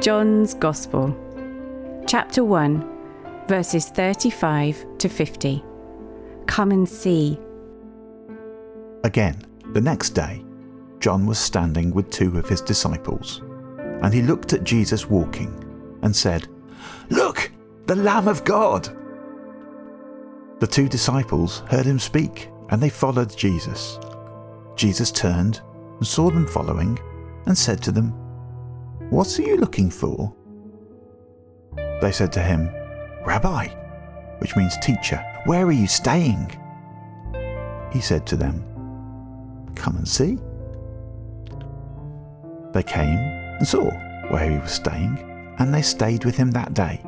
John's Gospel, chapter 1, verses 35 to 50. Come and see. Again, the next day, John was standing with two of his disciples, and he looked at Jesus walking and said, Look, the Lamb of God! The two disciples heard him speak, and they followed Jesus. Jesus turned and saw them following, and said to them, What are you looking for? They said to him, Rabbi, which means teacher, where are you staying? He said to them, Come and see. They came and saw where he was staying, and they stayed with him that day.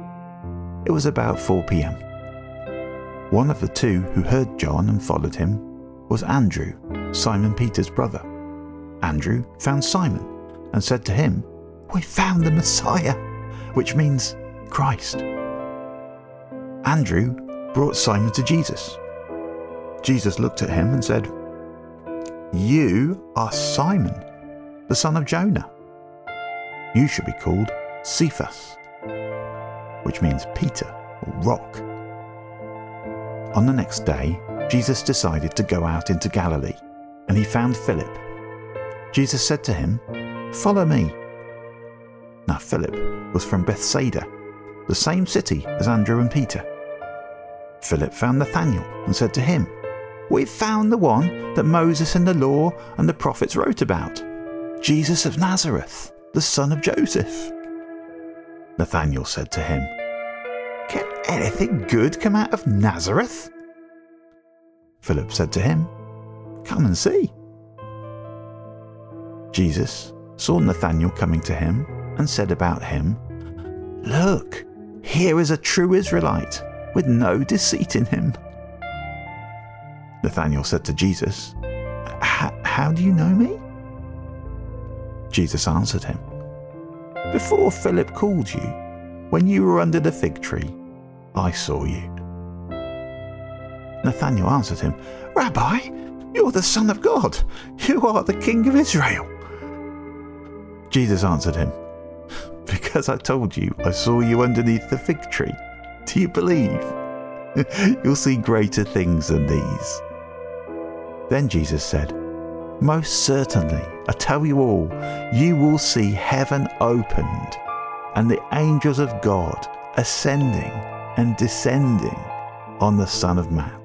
It was about 4 pm. One of the two who heard John and followed him was Andrew, Simon Peter's brother. Andrew found Simon and said to him, We found the Messiah, which means Christ. Andrew brought Simon to Jesus. Jesus looked at him and said, You are Simon, the son of Jonah. You should be called Cephas, which means Peter or rock. On the next day, Jesus decided to go out into Galilee, and he found Philip. Jesus said to him, Follow me. Now, Philip was from Bethsaida, the same city as Andrew and Peter. Philip found Nathanael and said to him, We've found the one that Moses and the law and the prophets wrote about Jesus of Nazareth, the son of Joseph. Nathanael said to him, Can anything good come out of Nazareth? Philip said to him, Come and see. Jesus saw Nathanael coming to him and said about him, Look, here is a true Israelite with no deceit in him. Nathanael said to Jesus, How do you know me? Jesus answered him, Before Philip called you, when you were under the fig tree, I saw you. Nathanael answered him, Rabbi, you're the Son of God. You are the King of Israel. Jesus answered him, Because I told you I saw you underneath the fig tree. Do you believe? You'll see greater things than these. Then Jesus said, Most certainly, I tell you all, you will see heaven opened and the angels of God ascending and descending on the Son of Man.